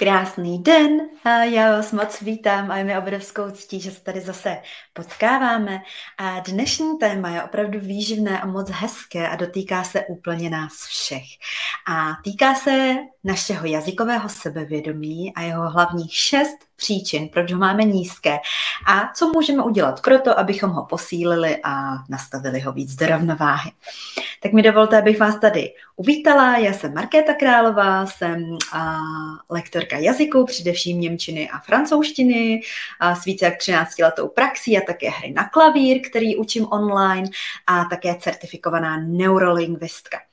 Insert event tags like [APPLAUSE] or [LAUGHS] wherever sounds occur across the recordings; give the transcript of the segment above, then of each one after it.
Krásný den, a já vás moc vítám a je mi obrovskou ctí, že se tady zase potkáváme. A dnešní téma je opravdu výživné a moc hezké a dotýká se úplně nás všech. A týká se našeho jazykového sebevědomí a jeho hlavních šest příčin, proč ho máme nízké a co můžeme udělat pro to, abychom ho posílili a nastavili ho víc do rovnováhy. Tak mi dovolte, abych vás tady uvítala. Já jsem Markéta Králová, jsem a, lektorka jazyků, především Němčiny a francouzštiny, a s více jak 13 letou praxí a také hry na klavír, který učím online a také certifikovaná neurolingvistka.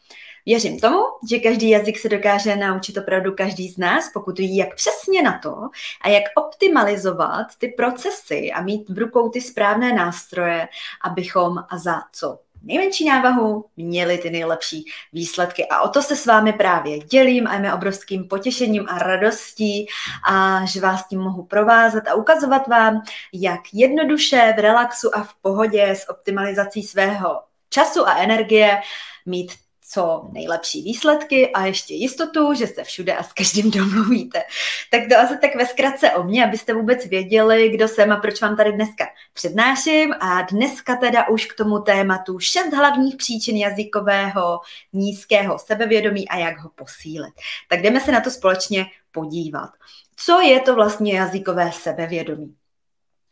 Věřím tomu, že každý jazyk se dokáže naučit opravdu každý z nás, pokud ví, jak přesně na to a jak optimalizovat ty procesy a mít v rukou ty správné nástroje, abychom a za co nejmenší návahu měli ty nejlepší výsledky. A o to se s vámi právě dělím a je mi obrovským potěšením a radostí, a že vás tím mohu provázet a ukazovat vám, jak jednoduše, v relaxu a v pohodě s optimalizací svého času a energie mít co nejlepší výsledky a ještě jistotu, že jste všude a s každým [LAUGHS] domluvíte. Tak to asi tak ve zkratce o mě, abyste vůbec věděli, kdo jsem a proč vám tady dneska přednáším. A dneska teda už k tomu tématu šest hlavních příčin jazykového nízkého sebevědomí a jak ho posílit. Tak jdeme se na to společně podívat. Co je to vlastně jazykové sebevědomí?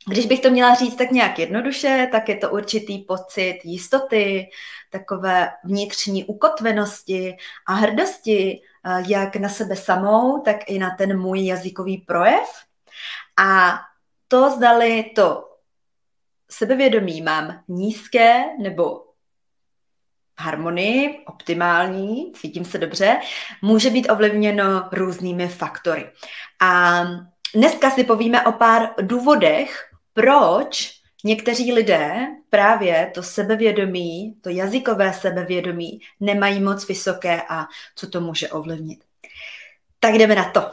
Když bych to měla říct tak nějak jednoduše, tak je to určitý pocit jistoty, takové vnitřní ukotvenosti a hrdosti, eh, jak na sebe samou, tak i na ten můj jazykový projev. A to zdali to sebevědomí mám nízké nebo harmonii, optimální, cítím se dobře, může být ovlivněno různými faktory. A dneska si povíme o pár důvodech, proč někteří lidé právě to sebevědomí, to jazykové sebevědomí nemají moc vysoké a co to může ovlivnit. Tak jdeme na to.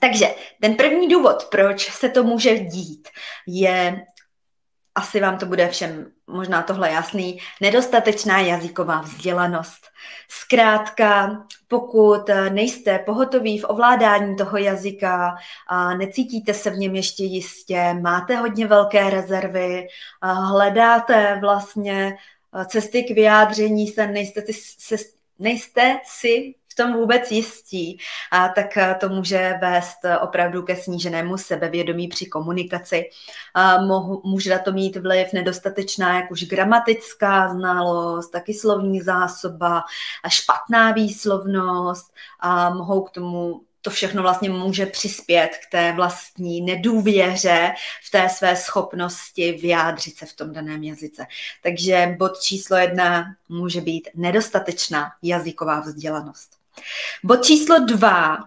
Takže ten první důvod, proč se to může dít, je asi vám to bude všem možná tohle jasný, nedostatečná jazyková vzdělanost. Zkrátka, pokud nejste pohotoví v ovládání toho jazyka, necítíte se v něm ještě jistě, máte hodně velké rezervy, hledáte vlastně cesty k vyjádření se, nejste, se, nejste si tom vůbec jistí, a tak eh, to může vést eh, opravdu ke sníženému sebevědomí při komunikaci. A může na to mít vliv nedostatečná, jak už gramatická znalost, taky slovní zásoba, špatná výslovnost a mohou k tomu to všechno vlastně může přispět k té vlastní nedůvěře v té své schopnosti vyjádřit se v tom daném jazyce. Takže bod číslo jedna může být nedostatečná jazyková vzdělanost. Bod číslo dva,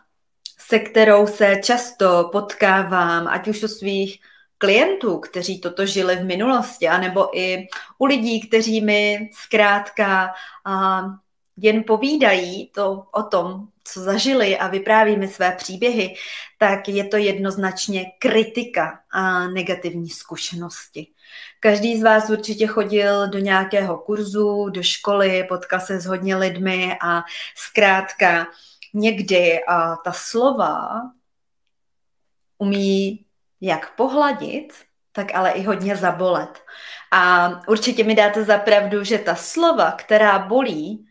se kterou se často potkávám, ať už u svých klientů, kteří toto žili v minulosti, anebo i u lidí, kteří mi zkrátka a, jen povídají to o tom, co zažili a vypráví mi své příběhy, tak je to jednoznačně kritika a negativní zkušenosti. Každý z vás určitě chodil do nějakého kurzu, do školy, potkal se s hodně lidmi a zkrátka někdy a ta slova umí jak pohladit, tak ale i hodně zabolet. A určitě mi dáte za pravdu, že ta slova, která bolí,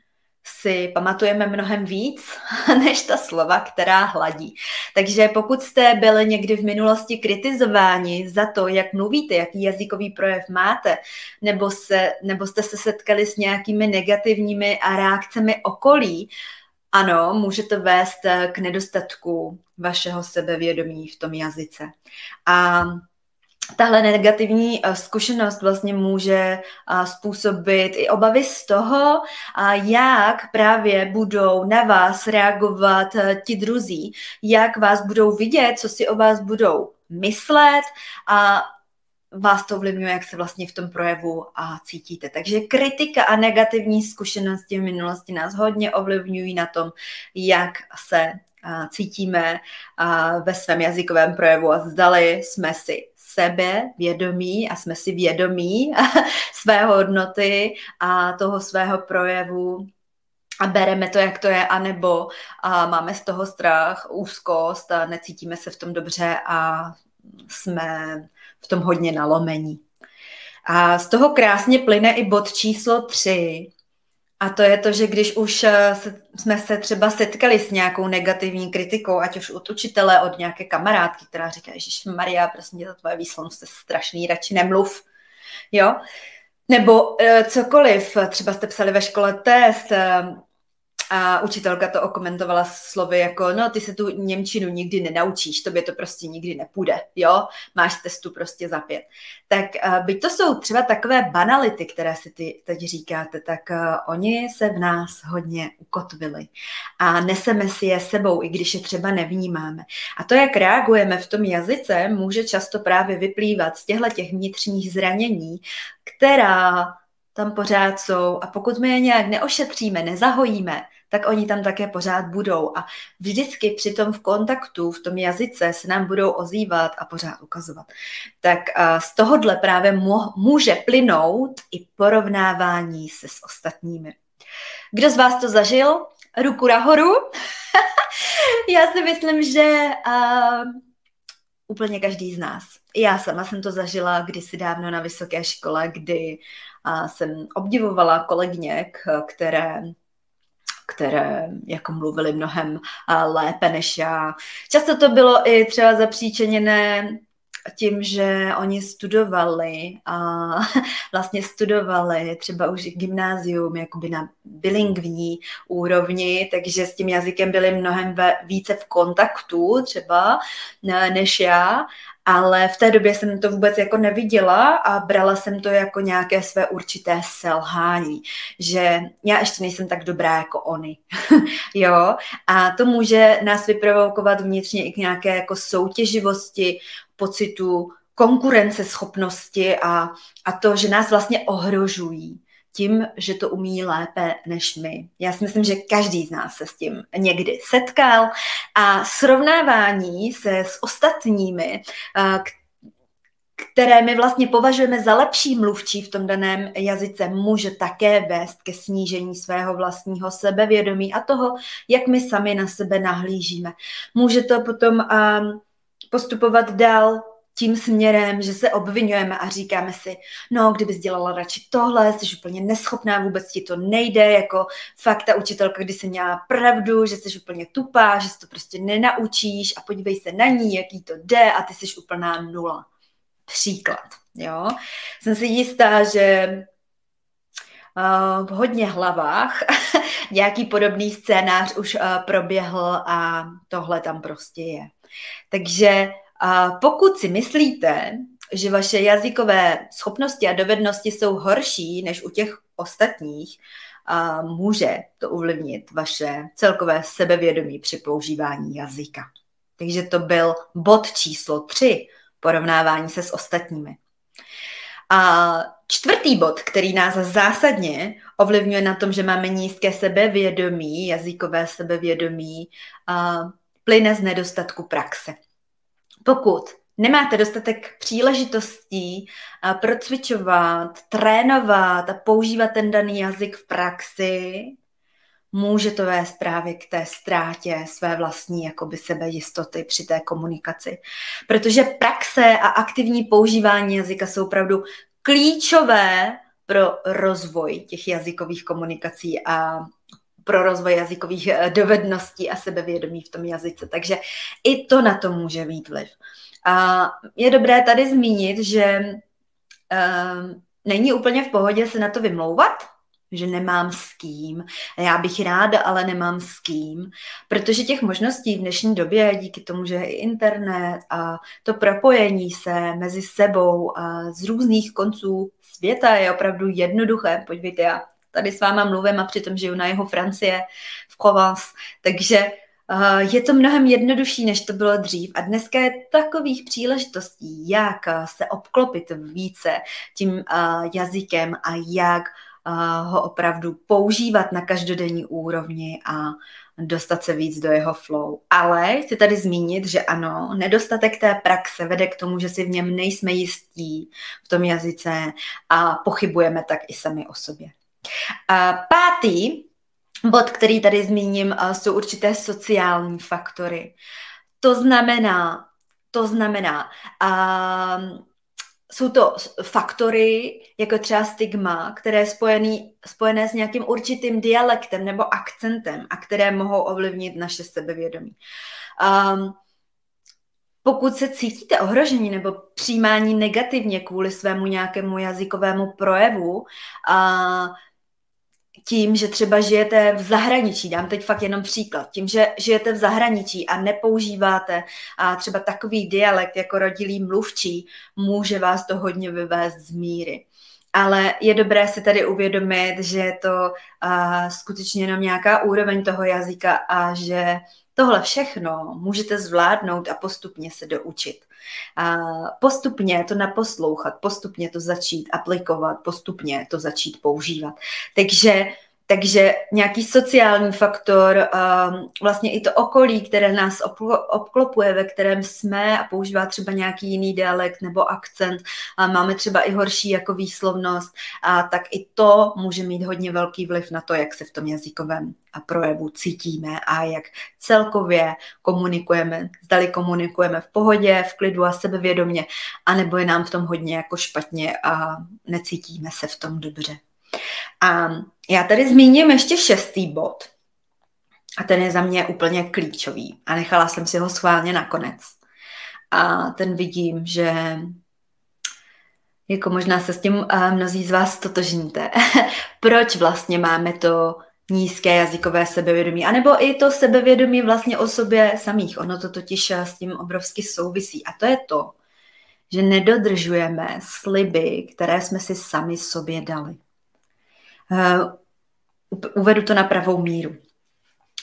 si pamatujeme mnohem víc [LAUGHS] než ta slova, která hladí. Takže pokud jste byli někdy v minulosti kritizováni za to, jak mluvíte, jaký jazykový projev máte, nebo, se, nebo jste se setkali s nějakými negativními a reakcemi okolí, ano, může to vést k nedostatku vašeho sebevědomí v tom jazyce. A tahle negativní eh, zkušenost vlastně může eh, způsobit i obavy z toho, jak právě budou na vás reagovat eh, ti druzí, jak vás budou vidět, co si o vás budou myslet a vás to ovlivňuje, jak se vlastně v tom projevu a cítíte. Takže kritika a negativní zkušenosti v minulosti nás hodně ovlivňují na tom, jak se cítíme ve svém jazykovém projevu a zdali jsme si sebe vědomí a jsme si vědomí [LAUGHS] své hodnoty a toho svého projevu a bereme to, jak to je, anebo a máme z toho strach, úzkost a necítíme se v tom dobře a jsme v tom hodně nalomení. A z toho krásně plyne i bod číslo tři, a to je to, že když už eh, jsme se třeba setkali s nějakou negativní kritikou, ať už od učitele, od nějaké kamarádky, která říká, že Maria, prosím tě, to tvoje výslovnost je strašný, radši nemluv. Jo? Nebo e, cokoliv, třeba jste psali ve škole test, e, a učitelka to okomentovala slovy jako, no ty se tu Němčinu nikdy nenaučíš, tobě to prostě nikdy nepůjde, jo, máš testu prostě za pět. Tak uh, byť to jsou třeba takové banality, které si ty teď říkáte, tak uh, oni se v nás hodně ukotvili a neseme si je sebou, i když je třeba nevnímáme. A to, jak reagujeme v tom jazyce, může často právě vyplývat z těchto těch vnitřních zranění, která tam pořád jsou a pokud my je nějak neošetříme, nezahojíme, tak oni tam také pořád budou. A vždycky při tom v kontaktu, v tom jazyce se nám budou ozývat a pořád ukazovat. Tak z tohohle právě může plynout i porovnávání se s ostatními. Kdo z vás to zažil? Ruku nahoru. [LAUGHS] Já si myslím, že uh, úplně každý z nás. Já sama jsem to zažila kdysi dávno na vysoké škole, kdy uh, jsem obdivovala kolegyně, které které jako mluvili mnohem lépe než já. Často to bylo i třeba zapříčeněné tím, že oni studovali a [LAUGHS] vlastně studovali třeba už gymnázium jakoby na bilingvní úrovni, takže s tím jazykem byli mnohem více v kontaktu třeba než já. Ale v té době jsem to vůbec jako neviděla a brala jsem to jako nějaké své určité selhání, že já ještě nejsem tak dobrá jako oni, [LAUGHS] jo, a to může nás vyprovokovat vnitřně i k nějaké jako soutěživosti, pocitu konkurenceschopnosti a, a to, že nás vlastně ohrožují tím, že to umí lépe než my. Já si myslím, že každý z nás se s tím někdy setkal a srovnávání se s ostatními, eh, které my vlastně považujeme za lepší mluvčí v tom daném jazyce, může také vést ke snížení svého vlastního sebevědomí a toho, jak my sami na sebe nahlížíme. Může to potom um, postupovat dál tím směrem, že se obvinujeme a říkáme si, no, kdybys dělala radši tohle, jsi úplně neschopná, vůbec ti to nejde, jako fakt ta učitelka, kdy se měla pravdu, že jsi úplně tupá, že si to prostě nenaučíš a podívej se na ní, jaký to jde a ty jsi úplná nula. Příklad, jo. Jsem si jistá, že uh, v hodně hlavách [LAUGHS] nějaký podobný scénář už uh, proběhl a tohle tam prostě je. Takže a pokud si myslíte, že vaše jazykové schopnosti a dovednosti jsou horší než u těch ostatních, a může to ovlivnit vaše celkové sebevědomí při používání jazyka. Takže to byl bod číslo tři, porovnávání se s ostatními. A čtvrtý bod, který nás zásadně ovlivňuje na tom, že máme nízké sebevědomí, jazykové sebevědomí, a plyne z nedostatku praxe. Pokud nemáte dostatek příležitostí procvičovat, trénovat a používat ten daný jazyk v praxi, může to vést právě k té ztrátě své vlastní jakoby sebejistoty při té komunikaci. Protože praxe a aktivní používání jazyka jsou opravdu klíčové pro rozvoj těch jazykových komunikací a pro rozvoj jazykových eh, dovedností a sebevědomí v tom jazyce. Takže i to na to může mít vliv. A je dobré tady zmínit, že uh, není úplně v pohodě se na to vymlouvat, že nemám s kým. Já bych ráda, ale nemám s kým, protože těch možností v dnešní době, díky tomu, že je i internet a to propojení se mezi sebou a z různých konců světa je opravdu jednoduché. Podívejte, já tady s váma mluvím a přitom žiju na jeho Francie, v Provence, takže uh, je to mnohem jednodušší, než to bylo dřív. A dneska je takových příležitostí, jak se obklopit více tím uh, jazykem a jak ho opravdu používat na každodenní úrovni a dostat se víc do jeho flow. Ale chci tady zmínit, že ano, nedostatek té praxe vede k tomu, že si v něm nejsme jistí v tom jazyce a pochybujeme tak i sami o sobě. A pátý bod, který tady zmíním, jsou určité sociální faktory. To znamená, to znamená, um, jsou to faktory, jako třeba stigma, které je spojený, spojené s nějakým určitým dialektem nebo akcentem a které mohou ovlivnit naše sebevědomí. Um, pokud se cítíte ohrožení nebo přijímání negativně kvůli svému nějakému jazykovému projevu, uh, tím, že třeba žijete v zahraničí, dám teď fakt jenom příklad, tím, že žijete v zahraničí a nepoužíváte a třeba takový dialekt jako rodilý mluvčí, může vás to hodně vyvést z míry. Ale je dobré si tady uvědomit, že je to uh, skutečně jenom nějaká úroveň toho jazyka a že tohle všechno můžete zvládnout a postupně se doučit a postupně to naposlouchat, postupně to začít aplikovat, postupně to začít používat. Takže takže nějaký sociální faktor, vlastně i to okolí, které nás obklopuje, ve kterém jsme a používá třeba nějaký jiný dialekt nebo akcent, máme třeba i horší jako výslovnost, tak i to může mít hodně velký vliv na to, jak se v tom jazykovém projevu cítíme a jak celkově komunikujeme. Zdali komunikujeme v pohodě, v klidu a sebevědomě, anebo je nám v tom hodně jako špatně a necítíme se v tom dobře. A já tady zmíním ještě šestý bod. A ten je za mě úplně klíčový. A nechala jsem si ho schválně nakonec. A ten vidím, že jako možná se s tím mnozí z vás totožníte. [LAUGHS] Proč vlastně máme to nízké jazykové sebevědomí, anebo i to sebevědomí vlastně o sobě samých. Ono to totiž s tím obrovsky souvisí. A to je to, že nedodržujeme sliby, které jsme si sami sobě dali. Uh, uvedu to na pravou míru.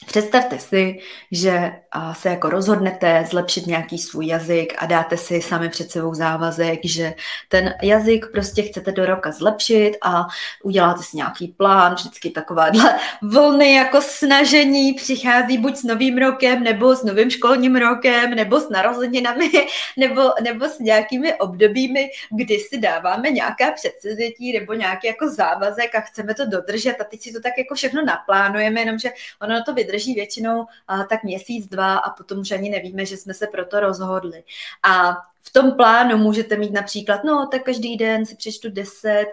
Představte si, že se jako rozhodnete zlepšit nějaký svůj jazyk a dáte si sami před sebou závazek, že ten jazyk prostě chcete do roka zlepšit a uděláte si nějaký plán, vždycky takováhle [LAUGHS] vlny jako snažení přichází buď s novým rokem, nebo s novým školním rokem, nebo s narozeninami, [LAUGHS] nebo, nebo s nějakými obdobími, kdy si dáváme nějaká předsevzetí nebo nějaký jako závazek a chceme to dodržet a teď si to tak jako všechno naplánujeme, jenomže ono to vydrží vydrží většinou tak měsíc, dva a potom už ani nevíme, že jsme se proto rozhodli. A v tom plánu můžete mít například, no tak každý den si přečtu deset,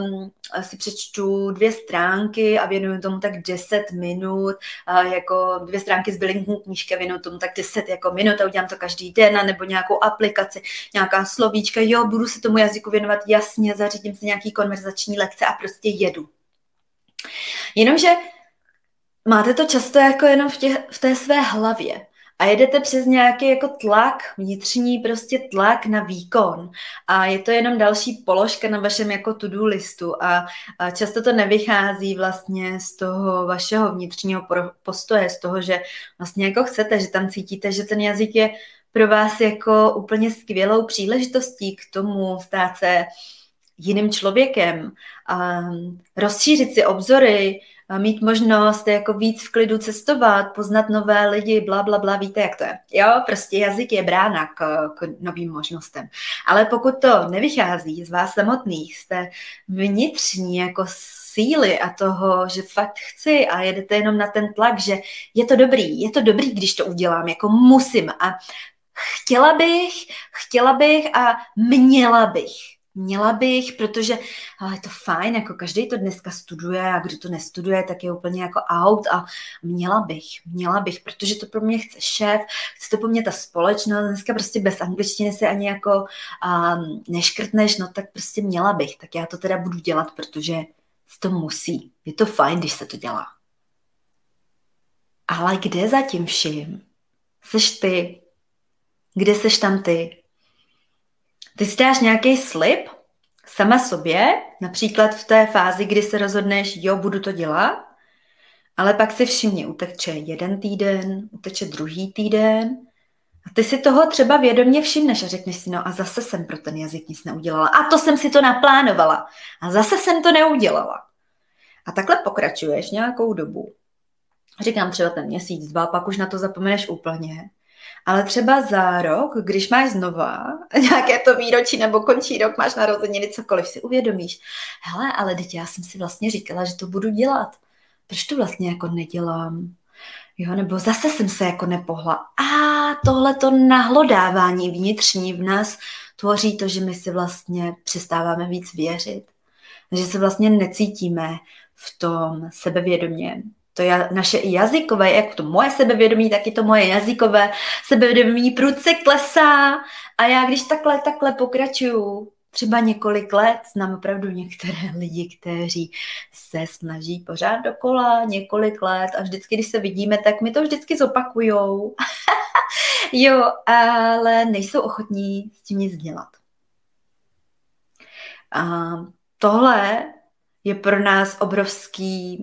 um, si přečtu dvě stránky a věnuju tomu tak deset minut, uh, jako dvě stránky z bylinkní knížky, věnuju tomu tak deset jako minut a udělám to každý den, nebo nějakou aplikaci, nějaká slovíčka, jo, budu se tomu jazyku věnovat jasně, zařídím si nějaký konverzační lekce a prostě jedu. Jenomže máte to často jako jenom v, tě, v té své hlavě a jedete přes nějaký jako tlak, vnitřní prostě tlak na výkon a je to jenom další položka na vašem jako to-do listu a, a často to nevychází vlastně z toho vašeho vnitřního postoje, z toho, že vlastně jako chcete, že tam cítíte, že ten jazyk je pro vás jako úplně skvělou příležitostí k tomu stát se jiným člověkem, a rozšířit si obzory, mít možnost jako víc v klidu cestovat, poznat nové lidi, bla, bla, bla, víte, jak to je. Jo, prostě jazyk je brána k, k novým možnostem. Ale pokud to nevychází z vás samotných, jste vnitřní jako síly a toho, že fakt chci a jedete jenom na ten tlak, že je to dobrý, je to dobrý, když to udělám, jako musím a chtěla bych, chtěla bych a měla bych. Měla bych, protože ale je to fajn, jako každý to dneska studuje a kdo to nestuduje, tak je úplně jako out a měla bych, měla bych, protože to pro mě chce šéf, chce to po mně ta společnost, dneska prostě bez angličtiny se ani jako um, neškrtneš, no tak prostě měla bych, tak já to teda budu dělat, protože to musí. Je to fajn, když se to dělá. Ale kde za tím vším? Seš ty? Kde seš tam ty? Ty si dáš nějaký slib sama sobě, například v té fázi, kdy se rozhodneš, jo, budu to dělat, ale pak si všimně, uteče jeden týden, uteče druhý týden a ty si toho třeba vědomě všimneš a řekneš si, no a zase jsem pro ten jazyk nic neudělala. A to jsem si to naplánovala. A zase jsem to neudělala. A takhle pokračuješ nějakou dobu. Říkám třeba ten měsíc, dva, pak už na to zapomeneš úplně. Ale třeba za rok, když máš znova [LAUGHS] nějaké to výročí nebo končí rok, máš narozeniny, cokoliv si uvědomíš. Hele, ale teď já jsem si vlastně říkala, že to budu dělat. proč to vlastně jako nedělám? Jo, nebo zase jsem se jako nepohla. A tohle to nahlodávání vnitřní v nás tvoří to, že my si vlastně přestáváme víc věřit. Že se vlastně necítíme v tom sebevědomě. To je naše jazykové, jak to moje sebevědomí, tak i to moje jazykové sebevědomí prudce klesá. A já když takhle, takhle pokračuju, třeba několik let, znám opravdu některé [LAUGHS] lidi, kteří se snaží pořád dokola několik let a vždycky, když se vidíme, tak mi to vždycky zopakujou. [LAUGHS] jo, ale nejsou ochotní s tím nic dělat. A tohle je pro nás obrovský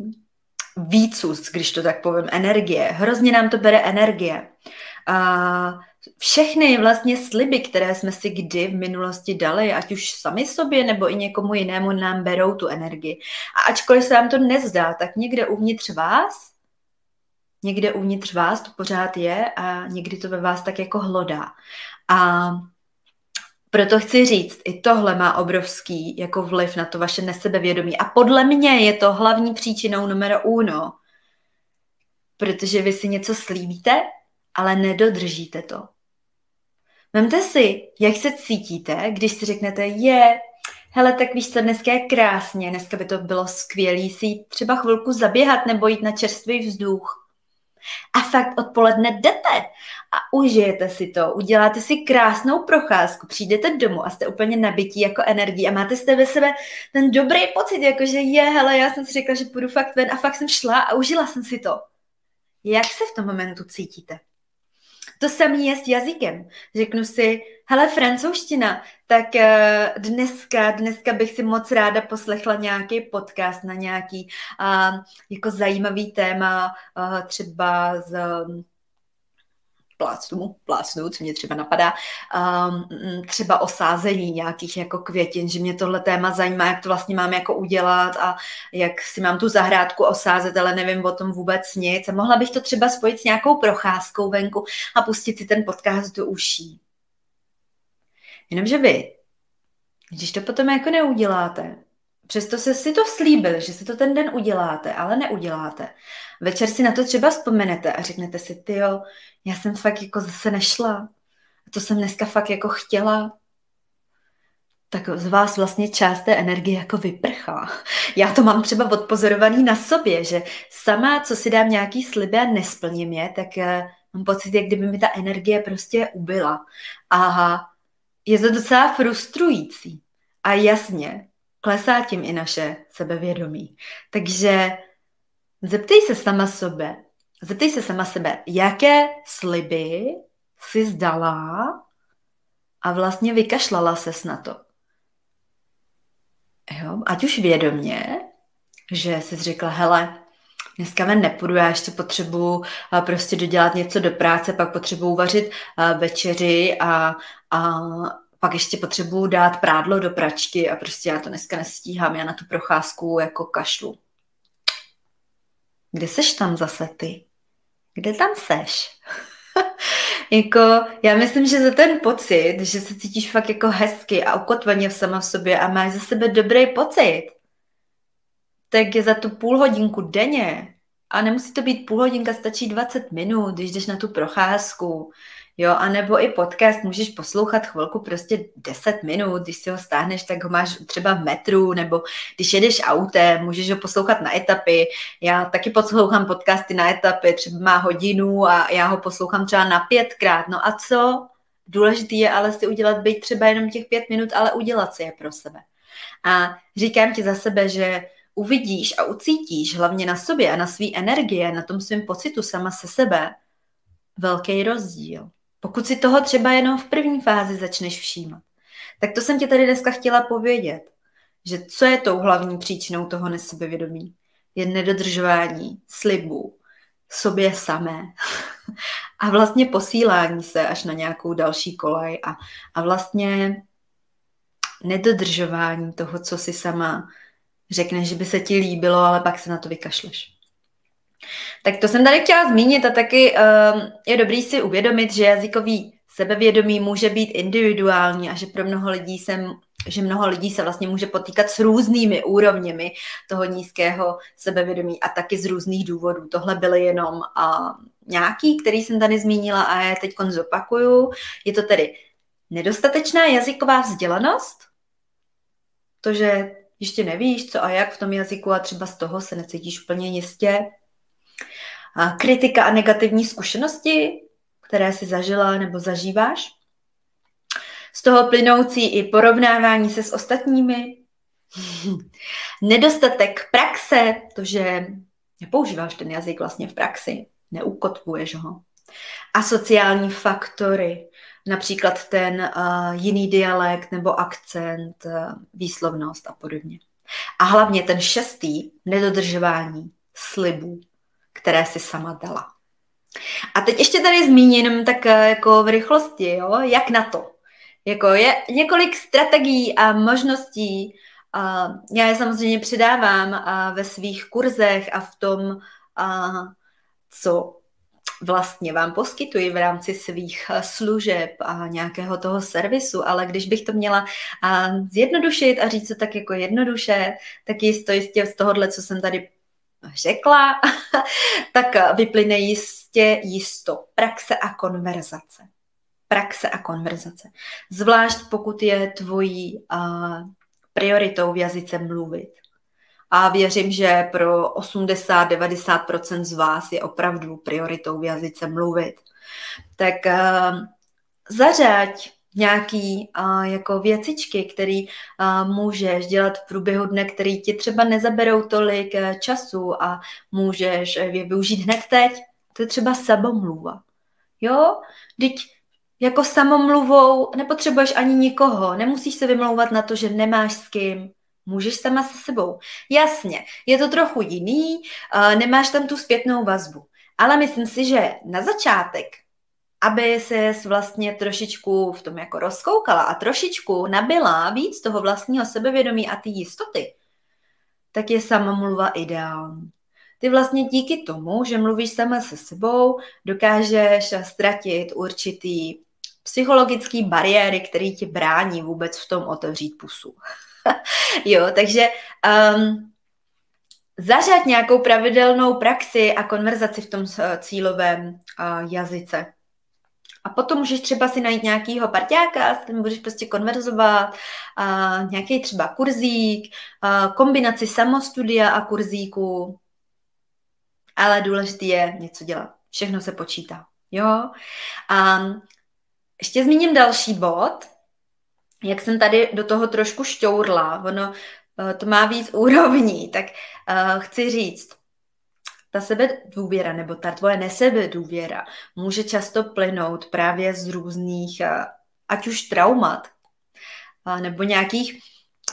výcus, když to tak povím, energie. Hrozně nám to bere energie. A všechny vlastně sliby, které jsme si kdy v minulosti dali, ať už sami sobě nebo i někomu jinému, nám berou tu energii. A ačkoliv se vám to nezdá, tak někde uvnitř vás, někde uvnitř vás to pořád je a někdy to ve vás tak jako hlodá. A proto chci říct, i tohle má obrovský jako vliv na to vaše nesebevědomí. A podle mě je to hlavní příčinou numero uno. Protože vy si něco slíbíte ale nedodržíte to. Vemte si, jak se cítíte, když si řeknete, je, hele, tak víš co, dneska je krásně, dneska by to bylo skvělé si třeba chvilku zaběhat nebo jít na čerstvý vzduch. A fakt odpoledne jdete a užijete si to, uděláte si krásnou procházku, přijdete domů a jste úplně nabití jako energii a máte z ve sebe ten dobrý pocit, jako že je, hele, já jsem si řekla, že půjdu fakt ven a fakt jsem šla a užila jsem si to. Jak se v tom momentu cítíte? To samé je s jazykem. Řeknu si, hele, francouzština, tak eh, dneska, dneska bych si moc ráda poslechla nějaký podcast na nějaký uh, jako zajímavý téma, uh, třeba z plácnu, plácnu, co mě třeba napadá, um, třeba o sázení nějakých jako květin, že mě tohle téma zajímá, jak to vlastně mám jako udělat a jak si mám tu zahrádku osázet, ale nevím o tom vůbec nic. A mohla bych to třeba spojit s nějakou procházkou venku a pustit si ten podcast do uší. Jenomže vy, když to potom jako neuděláte, Přesto se si to slíbil, že si to ten den uděláte, ale neuděláte. Večer si na to třeba vzpomenete a řeknete si, ty jo, já jsem fakt jako zase nešla. To jsem dneska fakt jako chtěla. Tak z vás vlastně část té energie jako vyprchá. Já to mám třeba odpozorovaný na sobě, že sama, co si dám nějaký sliby a nesplním je, tak eh, mám pocit, jak kdyby mi ta energie prostě ubyla. A je to docela frustrující. A jasně, klesá tím i naše sebevědomí. Takže zeptej se sama sebe, zeptej se sama sebe, jaké sliby si zdala a vlastně vykašlala ses na to. Jo? Ať už vědomě, že jsi řekla, hele, dneska ven nepůjdu, já ještě potřebuji prostě dodělat něco do práce, pak potřebuji vařit večeři a, a pak ještě potřebuju dát prádlo do pračky a prostě já to dneska nestíhám, já na tu procházku jako kašlu. Kde seš tam zase ty? Kde tam seš? [LAUGHS] jako, já myslím, že za ten pocit, že se cítíš fakt jako hezky a ukotveně v sama v sobě a máš za sebe dobrý pocit, tak je za tu půl hodinku denně, a nemusí to být půl hodinka, stačí 20 minut, když jdeš na tu procházku, Jo, anebo i podcast můžeš poslouchat chvilku, prostě 10 minut, když si ho stáhneš, tak ho máš třeba v metru, nebo když jedeš autem, můžeš ho poslouchat na etapy. Já taky poslouchám podcasty na etapy, třeba má hodinu a já ho poslouchám třeba na pětkrát. No a co? Důležitý je ale si udělat být třeba jenom těch pět minut, ale udělat si je pro sebe. A říkám ti za sebe, že uvidíš a ucítíš hlavně na sobě a na svý energie, na tom svém pocitu sama se sebe, velký rozdíl. Pokud si toho třeba jenom v první fázi začneš všímat. Tak to jsem ti tady dneska chtěla povědět, že co je tou hlavní příčinou toho nesebevědomí? Je nedodržování slibů sobě samé [LAUGHS] a vlastně posílání se až na nějakou další kolej a, a vlastně nedodržování toho, co si sama řekneš, že by se ti líbilo, ale pak se na to vykašleš. Tak to jsem tady chtěla zmínit a taky um, je dobrý si uvědomit, že jazykový sebevědomí může být individuální a že pro mnoho lidí se že mnoho lidí se vlastně může potýkat s různými úrovněmi toho nízkého sebevědomí a taky z různých důvodů. Tohle byly jenom a, nějaký, který jsem tady zmínila a já teď zopakuju. Je to tedy nedostatečná jazyková vzdělanost, to, že ještě nevíš, co a jak v tom jazyku a třeba z toho se necítíš úplně jistě. Kritika a negativní zkušenosti, které si zažila nebo zažíváš. Z toho plynoucí i porovnávání se s ostatními. Nedostatek praxe, to, že nepoužíváš ten jazyk vlastně v praxi, neukotvuješ ho. A sociální faktory, například ten uh, jiný dialekt nebo akcent, uh, výslovnost a podobně. A hlavně ten šestý, nedodržování slibů, které si sama dala. A teď ještě tady zmíním tak uh, jako v rychlosti, jo, jak na to. Jako je několik strategií a možností, já je samozřejmě přidávám uh, ve svých kurzech a v tom, co vlastně vám poskytuji v rámci svých eh, služeb a nějakého toho servisu, ale když bych to měla zjednodušit a říct to tak jako jednoduše, tak jistě z tohohle, co jsem tady řekla, [LAUGHS] tak vyplyne jistě jisto praxe a konverzace. Praxe a konverzace. Zvlášť pokud je tvojí uh, prioritou v jazyce mluvit a věřím, že pro 80-90% z vás je opravdu prioritou v jazyce mluvit. Tak uh, zařaď nějaký uh, jako věcičky, který uh, můžeš dělat v průběhu dne, který ti třeba nezaberou tolik uh, času a můžeš je využít hned teď. To je třeba samomluva. Jo? Teď jako samomluvou nepotřebuješ ani nikoho, nemusíš se vymlouvat na to, že nemáš s kým, Můžeš sama se sebou. Jasně, je to trochu jiný, nemáš tam tu zpětnou vazbu. Ale myslím si, že na začátek, aby se vlastně trošičku v tom jako rozkoukala a trošičku nabila víc toho vlastního sebevědomí a ty jistoty, tak je samomluva ideální. Ty vlastně díky tomu, že mluvíš sama se sebou, dokážeš ztratit určitý psychologický bariéry, který ti brání vůbec v tom otevřít pusu. [LAUGHS] jo, takže um, zařad nějakou pravidelnou praxi a konverzaci v tom cílovém uh, jazyce. A potom můžeš třeba si najít nějakýho parťáka, s kterým budeš prostě konverzovat, uh, nějaký třeba kurzík, uh, kombinaci samostudia a kurzíku. Ale důležité je něco dělat. Všechno se počítá. Jo? Um, ještě zmíním další bod, jak jsem tady do toho trošku šťourla, ono eh, to má víc [LAUGHS] úrovní, tak uh, chci říct, ta sebedůvěra nebo ta tvoje nesebedůvěra může často plynout právě z různých, uh, ať už traumat, uh, nebo nějakých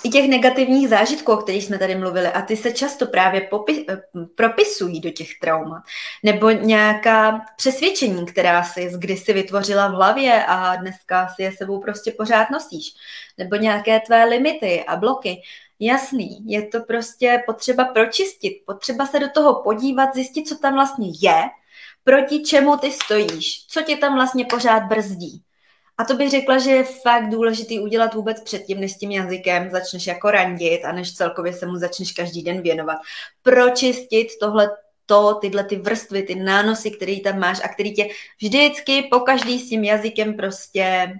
i těch negativních zážitků, o kterých jsme tady mluvili, a ty se často právě popi- eh, propisují do těch traumat. Nebo nějaká přesvědčení, která si kdysi vytvořila v hlavě a dneska si je sebou prostě pořád nosíš. Nebo nějaké tvé limity a bloky. Jasný, je to prostě potřeba pročistit, potřeba se do toho podívat, zjistit, co tam vlastně je, proti čemu ty stojíš, co tě tam vlastně pořád brzdí. A to bych řekla, že je fakt důležitý udělat vůbec předtím, než s tím jazykem začneš jako randit a než celkově se mu začneš každý den věnovat. Pročistit tohle to, tyhle ty vrstvy, ty nánosy, které tam máš a který tě vždycky po každý s tím jazykem prostě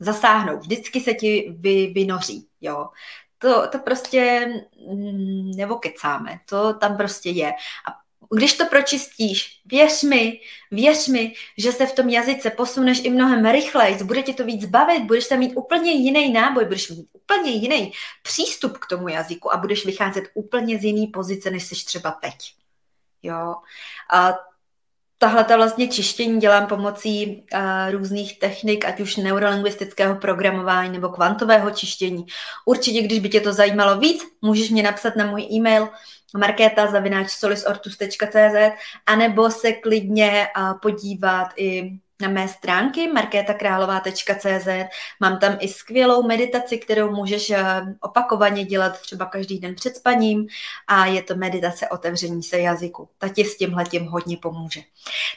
zasáhnou. Vždycky se ti vy, vynoří, jo. To, to prostě mm, nebo kecáme, to tam prostě je. A když to pročistíš, věř mi, věř mi, že se v tom jazyce posuneš i mnohem rychleji, bude tě to víc bavit, budeš tam mít úplně jiný náboj, budeš mít úplně jiný přístup k tomu jazyku a budeš vycházet úplně z jiný pozice, než jsi třeba teď. Jo. A tahle ta vlastně čištění dělám pomocí uh, různých technik, ať už neurolingvistického programování nebo kvantového čištění. Určitě, když by tě to zajímalo víc, můžeš mě napsat na můj e-mail markéta zavináč solisortus.cz anebo se klidně podívat i na mé stránky markétakrálová.cz. Mám tam i skvělou meditaci, kterou můžeš opakovaně dělat třeba každý den před spaním a je to meditace otevření se jazyku. Ta ti s tímhle tím hodně pomůže.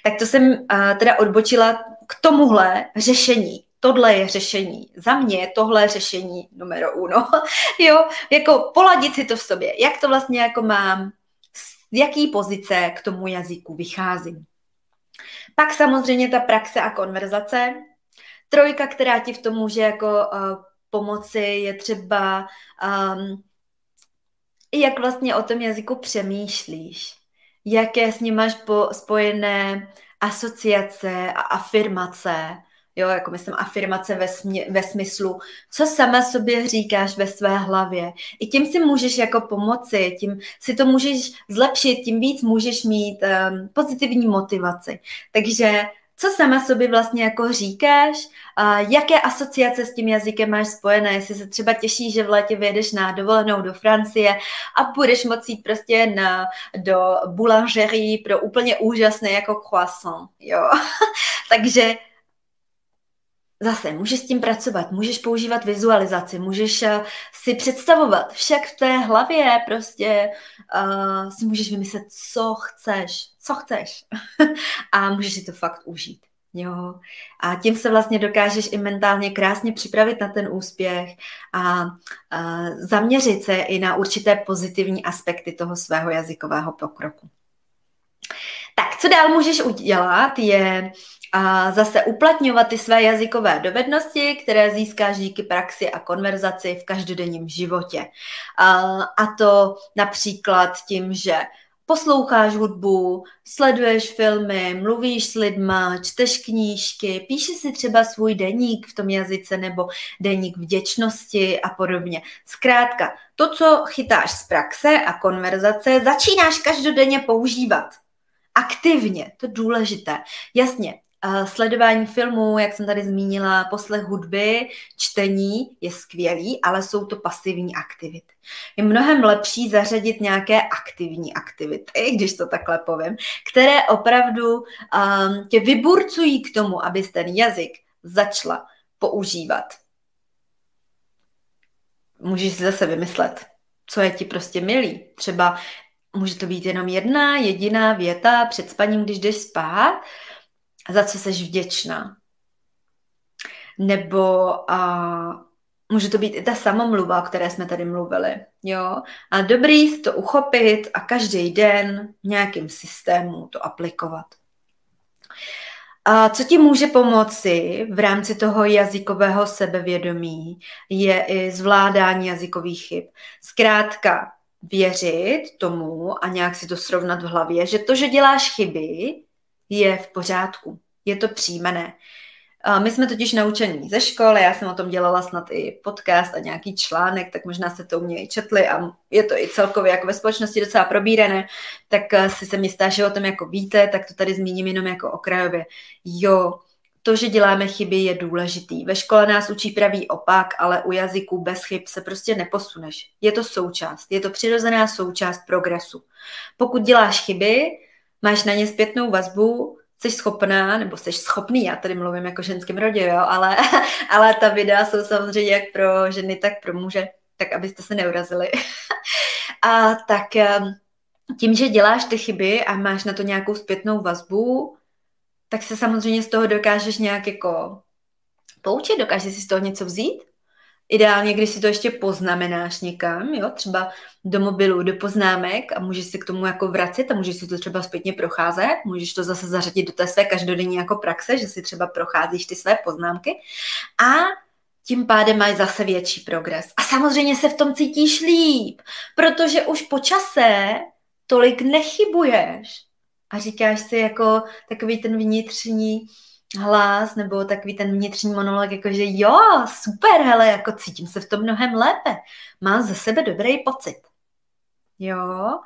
Tak to jsem teda odbočila k tomuhle řešení tohle je řešení. Za mě je tohle řešení numero uno. [LAUGHS] jo, jako poladit si to v sobě. Jak to vlastně jako mám, z jaký pozice k tomu jazyku vycházím. Pak samozřejmě ta praxe a konverzace. Trojka, která ti v tom může jako uh, pomoci, je třeba um, jak vlastně o tom jazyku přemýšlíš, jaké s ním máš po, spojené asociace a afirmace, jo, jako myslím afirmace ve, smě, ve smyslu, co sama sobě říkáš ve své hlavě. I tím si můžeš jako pomoci, tím si to můžeš zlepšit, tím víc můžeš mít um, pozitivní motivaci. Takže co sama sobě vlastně jako říkáš, jaké asociace s tím jazykem máš spojené, jestli se třeba těšíš, že v létě vyjedeš na dovolenou do Francie a budeš moci jít prostě na, do boulangerie pro úplně úžasné jako croissant, jo. [LAUGHS] Takže Zase, můžeš s tím pracovat, můžeš používat vizualizaci, můžeš uh, si představovat, však v té hlavě prostě uh, si můžeš vymyslet, co chceš, co chceš [LAUGHS] a můžeš si to fakt užít. Jo. A tím se vlastně dokážeš i mentálně krásně připravit na ten úspěch a, a zaměřit se i na určité pozitivní aspekty toho svého jazykového pokroku. Tak, co dál můžeš udělat, je a zase uplatňovat ty své jazykové dovednosti, které získáš díky praxi a konverzaci v každodenním životě. A, to například tím, že posloucháš hudbu, sleduješ filmy, mluvíš s lidma, čteš knížky, píšeš si třeba svůj deník v tom jazyce nebo deník vděčnosti a podobně. Zkrátka, to, co chytáš z praxe a konverzace, začínáš každodenně používat aktivně, to je důležité. Jasně, Sledování filmů, jak jsem tady zmínila, poslech hudby, čtení je skvělý, ale jsou to pasivní aktivity. Je mnohem lepší zařadit nějaké aktivní aktivity, když to takhle povím, které opravdu um, tě vyburcují k tomu, abys ten jazyk začala používat. Můžeš si zase vymyslet, co je ti prostě milý. Třeba může to být jenom jedna jediná věta před spaním, když jdeš spát, za co jsi vděčná. Nebo a, může to být i ta samomluva, o které jsme tady mluvili. Jo? A dobrý to uchopit a každý den v systému to aplikovat. A co ti může pomoci v rámci toho jazykového sebevědomí, je i zvládání jazykových chyb. Zkrátka věřit tomu a nějak si to srovnat v hlavě, že to, že děláš chyby, je v pořádku. Je to přijímané. My jsme totiž naučení ze školy, já jsem o tom dělala snad i podcast a nějaký článek, tak možná se to u mě i četli a je to i celkově jako ve společnosti docela probírané, tak eh, si se mi že o tom jako víte, tak to tady zmíním jenom jako okrajově. Jo, to, že děláme chyby, je důležitý. Ve škole nás učí pravý opak, ale u jazyku bez chyb se prostě neposuneš. Je to součást, je to přirozená součást progresu. Pokud děláš chyby, máš na ně zpětnou vazbu, jsi schopná, nebo jsi schopný, já tady mluvím jako ženském rodě, jo, ale, [LAUGHS] ale ta videa jsou samozřejmě jak pro ženy, tak pro muže, tak abyste se neurazili. [LAUGHS] a tak ehm, tím, že děláš ty chyby a máš na to nějakou zpětnou vazbu, tak se samozřejmě z toho dokážeš nějak jako poučit, dokážeš si z toho něco vzít Ideálně, když si to ještě poznamenáš někam, jo, třeba do mobilu, do poznámek a můžeš si k tomu jako vracet a můžeš si to třeba zpětně procházet, můžeš to zase zařadit do té své každodenní jako praxe, že si třeba procházíš ty své poznámky a tím pádem máš zase větší progres. A samozřejmě se v tom cítíš líp, protože už po čase tolik nechybuješ. A říkáš si jako takový ten vnitřní, hlas nebo takový ten vnitřní monolog, jako že jo, super, hele, jako cítím se v tom mnohem lépe. Mám ze sebe dobrý pocit. Jo,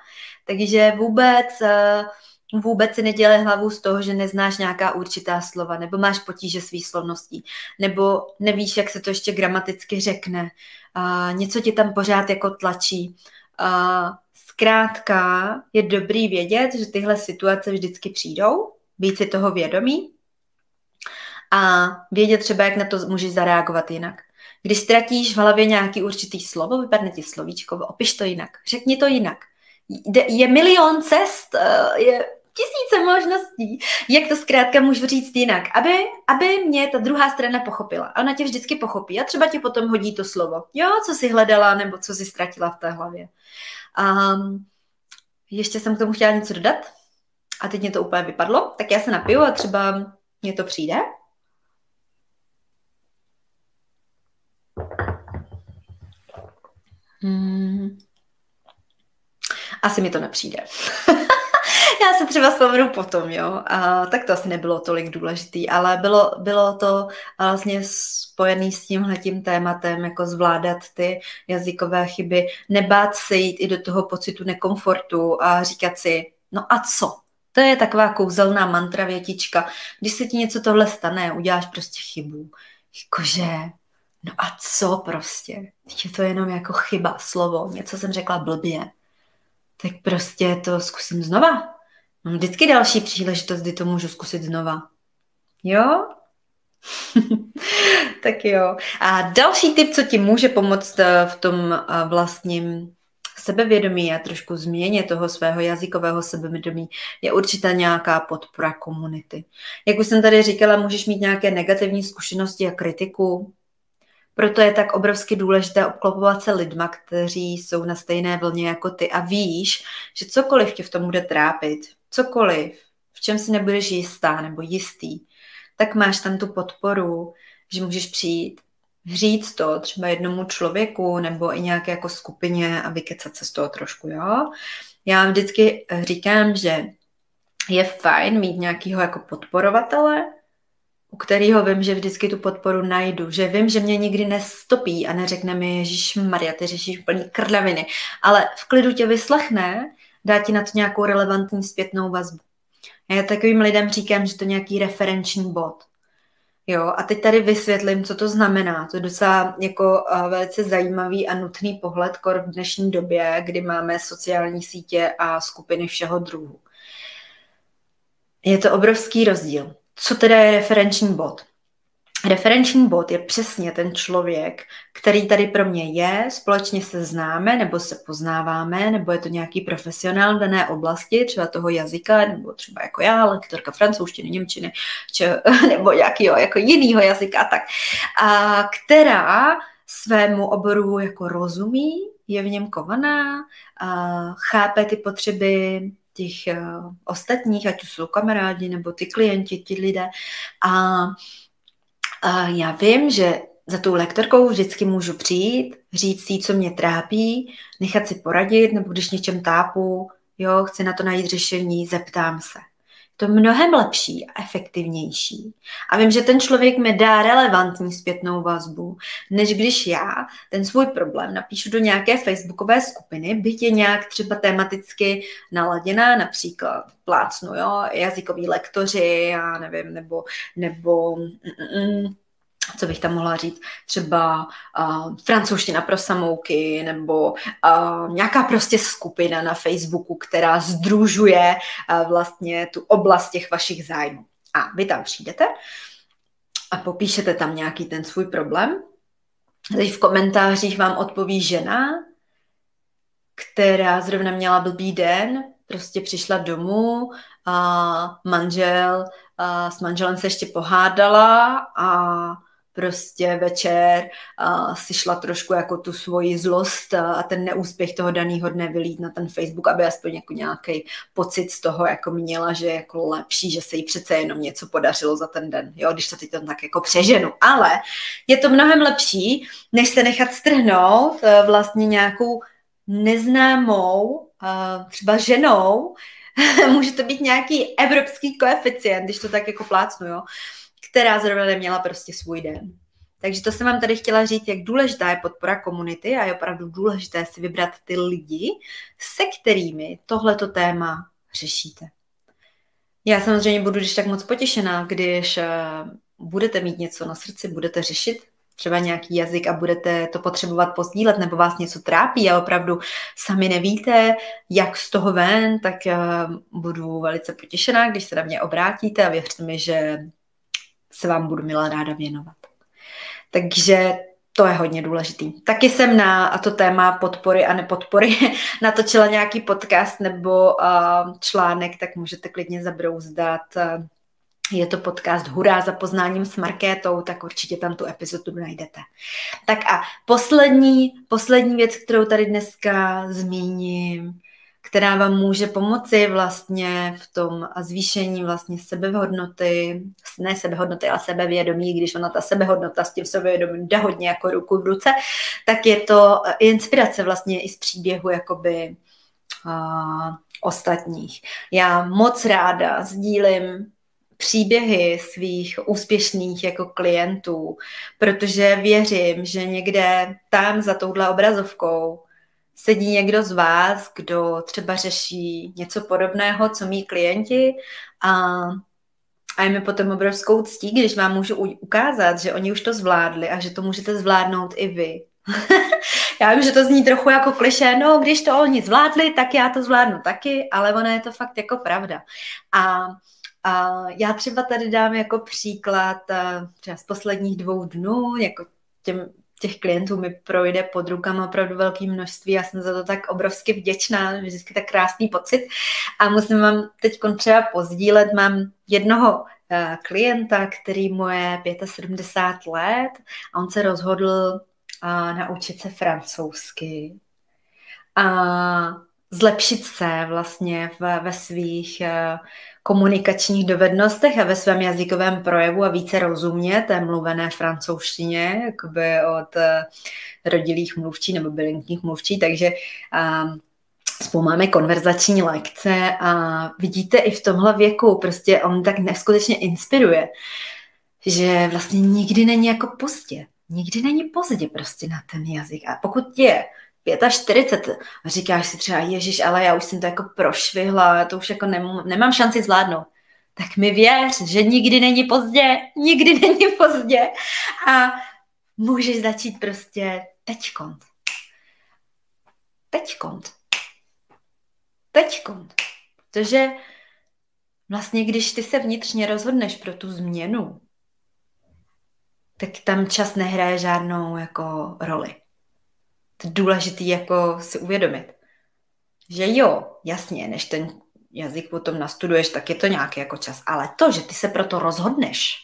takže vůbec, eh, vůbec si nedělej hlavu z toho, že neznáš nějaká určitá slova, nebo máš potíže s výslovností, nebo nevíš, jak se to ještě gramaticky řekne. A něco ti tam pořád jako tlačí. A zkrátka je dobrý vědět, že tyhle situace vždycky přijdou, být si toho vědomí a vědět třeba, jak na to můžeš zareagovat jinak. Když ztratíš v hlavě nějaký určitý slovo, vypadne ti slovíčko, opiš to jinak, řekni to jinak. Je milion cest, eh, je tisíce možností, jak to zkrátka můžu říct jinak, aby, aby mě ta druhá strana pochopila. Ona tě vždycky pochopí a třeba ti potom hodí to slovo. Jo, co jsi hledala nebo co jsi ztratila v té hlavě. Um, ještě jsem k tomu chtěla něco dodat a teď mě to úplně vypadlo, tak já se napiju a třeba mě to přijde. Hmm. Asi mi to nepřijde. [LAUGHS] Já se třeba vzpomenu potom, jo. A, tak to asi nebylo tolik důležitý, ale bylo, bylo to vlastně spojené s tímhletím tématem, jako zvládat ty jazykové chyby, nebát se jít i do toho pocitu nekomfortu a říkat si, no a co? To je taková kouzelná mantra větička. Když se ti něco tohle stane, uděláš prostě chybu. Jakože, no a co prostě? Je to jenom jako chyba, slovo, něco jsem řekla blbě. Tak prostě to zkusím znova. Mám vždycky další příležitost, kdy to můžu zkusit znova. Jo? [LAUGHS] tak jo. A další tip, co ti může pomoct eh, v tom eh, vlastním sebevědomí a trošku změně toho svého jazykového sebevědomí je určitá nějaká podpora komunity. Jak už jsem tady říkala, můžeš mít nějaké negativní zkušenosti a kritiku, proto je tak obrovsky důležité obklopovat se lidma, kteří jsou na stejné vlně jako ty a víš, že cokoliv tě v tom bude trápit, cokoliv, v čem si nebudeš jistá nebo jistý, tak máš tam tu podporu, že můžeš přijít, říct to třeba jednomu člověku nebo i nějaké jako skupině a vykecat se z toho trošku, jo. Já vždycky říkám, že je fajn mít nějakého jako podporovatele, u kterého vím, že vždycky tu podporu najdu, že vím, že mě nikdy nestopí a neřekne mi, Ježíš Maria, ty řešíš plný krdaviny, ale v klidu tě vyslechne, dá ti na to nějakou relevantní zpětnou vazbu. A já takovým lidem říkám, že to je nějaký referenční bod. Jo, a teď tady vysvětlím, co to znamená. To je docela jako uh, velice zajímavý a nutný pohled kor v dnešní době, kdy máme sociální sítě a skupiny všeho druhu. Je to obrovský rozdíl. Co teda je referenční bod? Referenční bod je přesně ten člověk, který tady pro mě je, společně se známe nebo se poznáváme, nebo je to nějaký profesionál v dané oblasti, třeba toho jazyka, nebo třeba jako já, lektorka francouzštiny, němčiny, či, [LAUGHS] nebo nějakého jako jinýho jazyka, tak, a která svému oboru jako rozumí, je v něm kovaná, a chápe ty potřeby těch uh, ostatních, ať už jsou kamarádi nebo ty klienti, ti lidé. A, a já vím, že za tou lektorkou vždycky můžu přijít, říct si, co mě trápí, nechat si poradit, nebo když něčem tápu, jo, chci na to najít řešení, zeptám se to mnohem lepší a efektivnější. A vím, že ten člověk mi dá relevantní zpětnou vazbu, než když já ten svůj problém napíšu do nějaké facebookové skupiny, byť je nějak třeba tematicky naladěná, například plácnu, jo, jazykoví lektoři, já nevím, nebo, nebo mm, mm, mm co bych tam mohla říct, třeba uh, francouzština pro samouky nebo uh, nějaká prostě skupina na Facebooku, která združuje uh, vlastně tu oblast těch vašich zájmů. A vy tam přijdete a popíšete tam nějaký ten svůj problém. Teď v komentářích vám odpoví žena, která zrovna měla blbý den, prostě přišla domů a manžel, a s manželem se ještě pohádala a prostě večer uh, si šla trošku jako tu svoji zlost a ten neúspěch toho daného dne vylít na ten Facebook, aby aspoň jako nějaký pocit z toho jako měla, že je jako lepší, že se jí přece jenom něco podařilo za ten den, jo, když to teď tam tak jako přeženu. Ale je to mnohem lepší, než se nechat strhnout uh, vlastně nějakou neznámou, uh, třeba ženou, [LAUGHS] může to být nějaký evropský koeficient, když to tak jako plácnu, jo, která zrovna neměla prostě svůj den. Takže to jsem vám tady chtěla říct, jak důležitá je podpora komunity a je opravdu důležité si vybrat ty lidi, se kterými tohleto téma řešíte. Já samozřejmě budu když tak moc potěšená, když eh, budete mít něco na srdci, budete řešit třeba nějaký jazyk a budete to potřebovat pozdílet nebo vás něco trápí a opravdu sami nevíte, jak z toho ven, tak eh, budu velice potěšená, když se na mě obrátíte a věřte mi, že se vám budu milá ráda věnovat. Takže to je hodně důležitý. Taky jsem na a to téma podpory a nepodpory [LAUGHS] natočila nějaký podcast nebo uh, článek, tak můžete klidně zabrouzdat. Je to podcast Hurá za poznáním s Markétou, tak určitě tam tu epizodu najdete. Tak a poslední, poslední věc, kterou tady dneska zmíním, která vám může pomoci vlastně v tom zvýšení vlastně sebehodnoty, ne sebehodnoty, ale sebevědomí, když ona ta sebehodnota s tím sebevědomím jde hodně jako ruku v ruce, tak je to inspirace vlastně i z příběhu jakoby uh, ostatních. Já moc ráda sdílím příběhy svých úspěšných jako klientů, protože věřím, že někde tam za touhle obrazovkou sedí někdo z vás, kdo třeba řeší něco podobného, co mý klienti a, a je mi potom obrovskou ctí, když vám můžu ukázat, že oni už to zvládli a že to můžete zvládnout i vy. [LAUGHS] já vím, že to zní trochu jako kliše, no když to oni zvládli, tak já to zvládnu taky, ale ono je to fakt jako pravda. A a já třeba tady dám jako příklad třeba z posledních dvou dnů, jako těm, těch klientů mi projde pod rukama opravdu velké množství. Já jsem za to tak obrovsky vděčná, vždycky tak krásný pocit. A musím vám teď třeba pozdílet, mám jednoho uh, klienta, který mu je 75 let a on se rozhodl uh, naučit se francouzsky. A zlepšit se vlastně v, ve svých uh, komunikačních dovednostech a ve svém jazykovém projevu a více rozumět té mluvené francouzštině, jakoby od eh, rodilých mluvčí nebo bylinkních mluvčí, takže um, spolu máme konverzační lekce a vidíte i v tomhle věku, prostě on tak neskutečně inspiruje, že vlastně nikdy není jako pozdě. Nikdy není pozdě prostě na ten jazyk. A pokud je 45 a říkáš si třeba, ježiš, ale já už jsem to jako prošvihla, já to už jako nemám, nemám šanci zvládnout. Tak mi věř, že nikdy není pozdě, nikdy [LAUGHS] není pozdě a můžeš začít prostě teďkont. Teďkont. Teďkont. Protože vlastně, když ty se vnitřně rozhodneš pro tu změnu, tak tam čas nehraje žádnou jako roli důležitý jako si uvědomit. Že jo, jasně, než ten jazyk potom nastuduješ, tak je to nějaký jako čas. Ale to, že ty se proto rozhodneš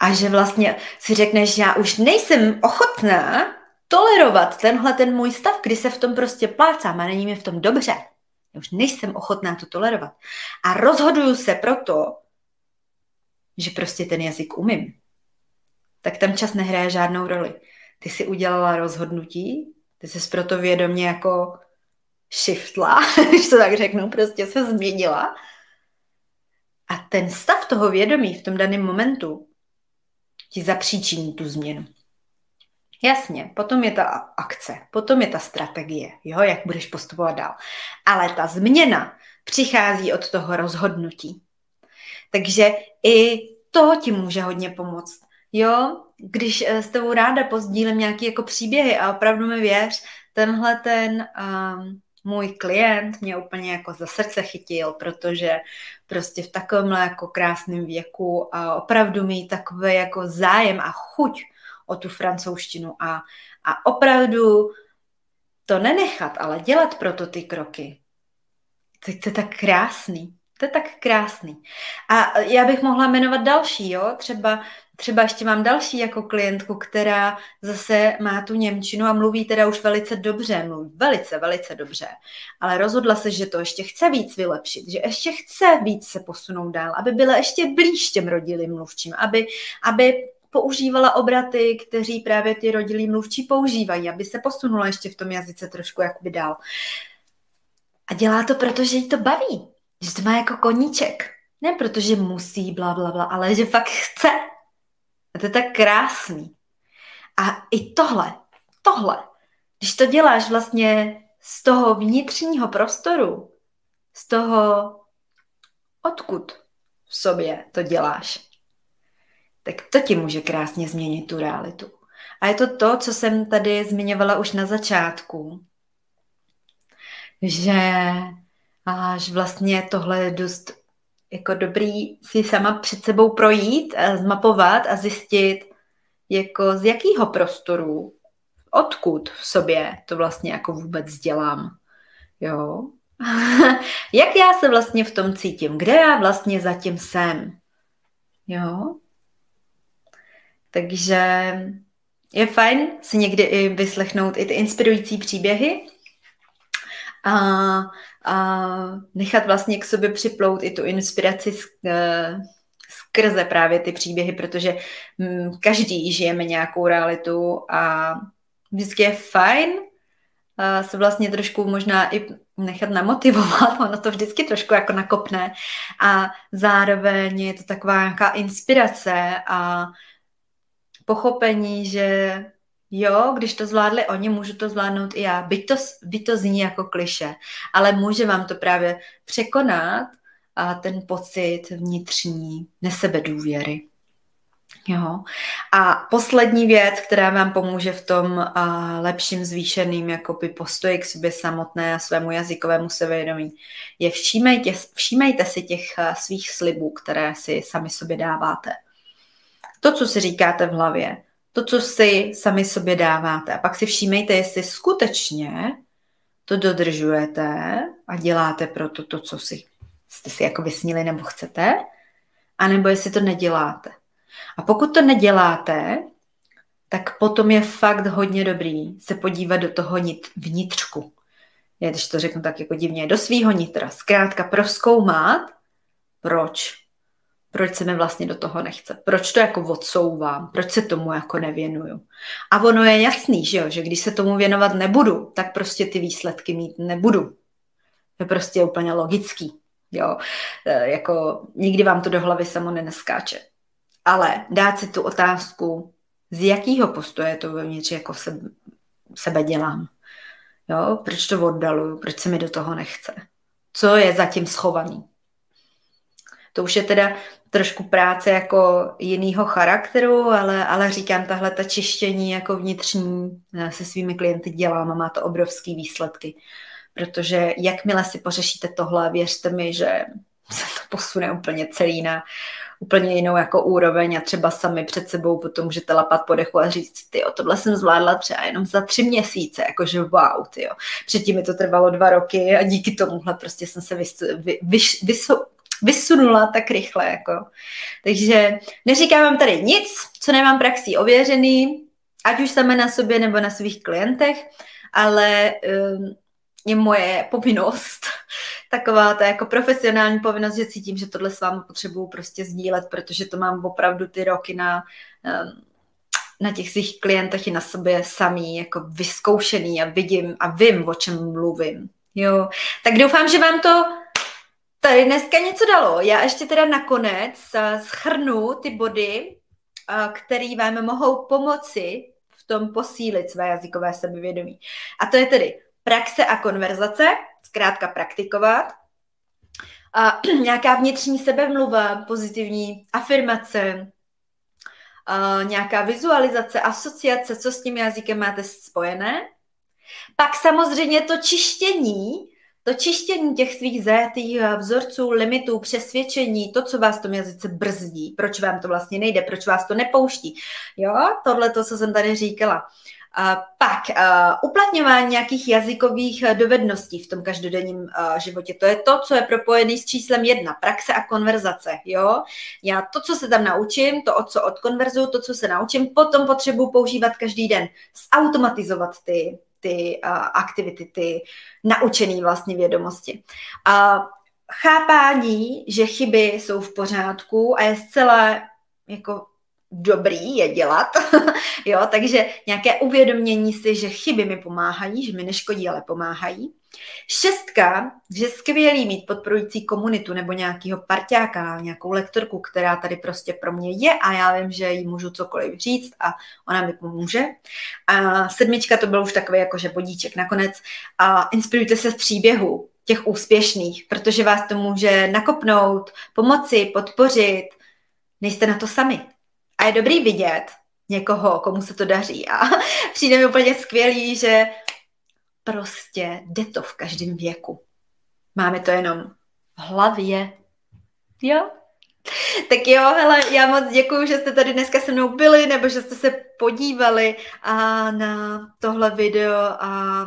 a že vlastně si řekneš, já už nejsem ochotná tolerovat tenhle ten můj stav, kdy se v tom prostě plácám a není mi v tom dobře. Já už nejsem ochotná to tolerovat. A rozhoduju se proto, že prostě ten jazyk umím. Tak tam čas nehraje žádnou roli ty si udělala rozhodnutí, ty jsi proto vědomě jako shiftla, [LAUGHS] když to tak řeknu, prostě se změnila. A ten stav toho vědomí v tom daném momentu ti zapříčiní tu změnu. Jasně, potom je ta akce, potom je ta strategie, jo, jak budeš postupovat dál. Ale ta změna přichází od toho rozhodnutí. Takže i to ti může hodně pomoct. Jo, když eh, s tebou ráda pozdílím nějaké jako příběhy a opravdu mi věř, tenhle ten um, můj klient mě úplně jako za srdce chytil, protože prostě v takovémhle jako krásném věku a opravdu mít takový jako zájem a chuť o tu francouzštinu a, a opravdu to nenechat, ale dělat proto ty kroky. Tak to je tak krásný. To je tak krásný. A já bych mohla jmenovat další, jo? Třeba třeba ještě mám další jako klientku, která zase má tu Němčinu a mluví teda už velice dobře, mluví velice, velice dobře, ale rozhodla se, že to ještě chce víc vylepšit, že ještě chce víc se posunout dál, aby byla ještě blíž těm rodilým mluvčím, aby, aby používala obraty, kteří právě ty rodilí mluvčí používají, aby se posunula ještě v tom jazyce trošku jakoby dál. A dělá to, protože jí to baví, že to má jako koníček. Ne protože musí, bla, bla, bla, ale že fakt chce. A to je tak krásný. A i tohle, tohle, když to děláš vlastně z toho vnitřního prostoru, z toho, odkud v sobě to děláš, tak to ti může krásně změnit tu realitu. A je to to, co jsem tady zmiňovala už na začátku, že až vlastně tohle je dost jako dobrý si sama před sebou projít, a zmapovat a zjistit, jako z jakého prostoru, odkud v sobě to vlastně jako vůbec dělám. Jo? [LAUGHS] Jak já se vlastně v tom cítím? Kde já vlastně zatím jsem? Jo? Takže je fajn si někdy i vyslechnout i ty inspirující příběhy a, a nechat vlastně k sobě připlout i tu inspiraci eh, skrze právě ty příběhy, protože mm, každý žijeme nějakou realitu a vždycky je fajn se vlastně trošku možná i nechat namotivovat, [LAUGHS] ono to vždycky trošku jako nakopne. A zároveň je to taková nějaká inspirace a pochopení, že jo, když to zvládli oni, můžu to zvládnout i já. Byť to, byť to zní jako kliše, ale může vám to právě překonat a ten pocit vnitřní nesebedůvěry. Jo. A poslední věc, která vám pomůže v tom uh, lepším zvýšeným jakoby, postoji k sobě samotné a svému jazykovému sevědomí, je všímejte, všímejte si těch uh, svých slibů, které si sami sobě dáváte. To, co si říkáte v hlavě, to, co si sami sobě dáváte. A pak si všímejte, jestli skutečně to dodržujete a děláte pro to, to co si, jste si jako vysnili nebo chcete, anebo jestli to neděláte. A pokud to neděláte, tak potom je fakt hodně dobrý se podívat do toho vnitřku. Je, když to řeknu tak jako divně, do svýho nitra. Zkrátka proskoumat, proč. Proč se mi vlastně do toho nechce. Proč to jako odsouvám. Proč se tomu jako nevěnuju. A ono je jasný, že jo, že když se tomu věnovat nebudu, tak prostě ty výsledky mít nebudu. To je prostě úplně logický. Jo, e, jako nikdy vám to do hlavy samo neneskáče ale dát si tu otázku, z jakého postoje to vevnitř jako se, sebe dělám. Jo? Proč to oddaluju? Proč se mi do toho nechce? Co je zatím schovaný? To už je teda trošku práce jako jinýho charakteru, ale, ale říkám, tahle ta čištění jako vnitřní eh, se svými klienty dělám a má to obrovský výsledky. Protože jakmile si pořešíte tohle, věřte mi, že se to posune úplně celý na úplně jinou jako úroveň a třeba sami před sebou potom můžete lapat po dechu a říct, ty tohle jsem zvládla třeba jenom za tři měsíce, jakože wow, ty Předtím mi to trvalo dva roky a díky tomuhle prostě jsem se vys, vy, vys, vys, vysunula tak rychle. Jako. Takže neříkám vám tady nic, co nemám praxí ověřený, ať už sami na sobě nebo na svých klientech, ale um, je moje povinnost, [LAUGHS] taková ta jako profesionální povinnost, že cítím, že tohle s vámi potřebuju prostě sdílet, protože to mám opravdu ty roky na, ehm, na těch svých klientech i na sobě samý jako vyzkoušený a vidím a vím, o čem mluvím. Jo, tak doufám, že vám to tady dneska něco dalo. Já ještě teda nakonec eh, schrnu ty body, eh, které vám mohou pomoci v tom posílit své jazykové sebevědomí. A to je tedy praxe a konverzace, zkrátka praktikovat, a [CLEARS THROAT] nějaká vnitřní sebemluva, pozitivní afirmace, a nějaká vizualizace, asociace, co s tím jazykem máte spojené. Pak samozřejmě to čištění, to čištění těch svých zajetých vzorců, limitů, přesvědčení, to, co vás v tom jazyce brzdí, proč vám to vlastně nejde, proč vás to nepouští. Jo, tohle to, co jsem tady říkala. Pak uplatňování nějakých jazykových eh, dovedností v tom každodenním eh, životě. To je to, co je propojené s číslem jedna, praxe a konverzace. Jo? Já to, co se tam naučím, to, co odkonverzuju, to, co se naučím, potom potřebuji používat každý den. Zautomatizovat ty, ty aktivity, ty naučené vlastně vědomosti. Uh, chápání, že chyby jsou v pořádku a je zcela jako dobrý je dělat, [LAUGHS] jo, takže nějaké uvědomění si, že chyby mi pomáhají, že mi neškodí, ale pomáhají. Šestka, že skvělý mít podporující komunitu nebo nějakého parťáka, nějakou lektorku, která tady prostě pro mě je a já vím, že jí můžu cokoliv říct a ona mi pomůže. A sedmička to byl už takový jakože bodíček nakonec. A inspirujte se z příběhu těch úspěšných, protože vás to může nakopnout, pomoci, podpořit. Nejste na to sami. A je dobrý vidět někoho, komu se to daří. A [LAUGHS] přijde mi úplně skvělý, že prostě jde to v každém věku. Máme to jenom v hlavě. Jo? Tak jo, hele, já moc děkuji, že jste tady dneska se mnou byli, nebo že jste se podívali a na tohle video a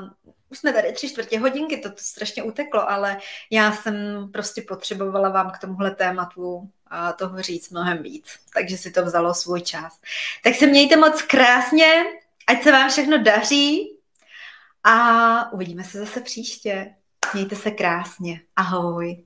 už jsme tady tři čtvrtě hodinky, to, to strašně uteklo, ale já jsem prostě potřebovala vám k tomuhle tématu toho říct mnohem víc. Takže si to vzalo svůj čas. Tak se mějte moc krásně, ať se vám všechno daří a uvidíme se zase příště. Mějte se krásně. Ahoj.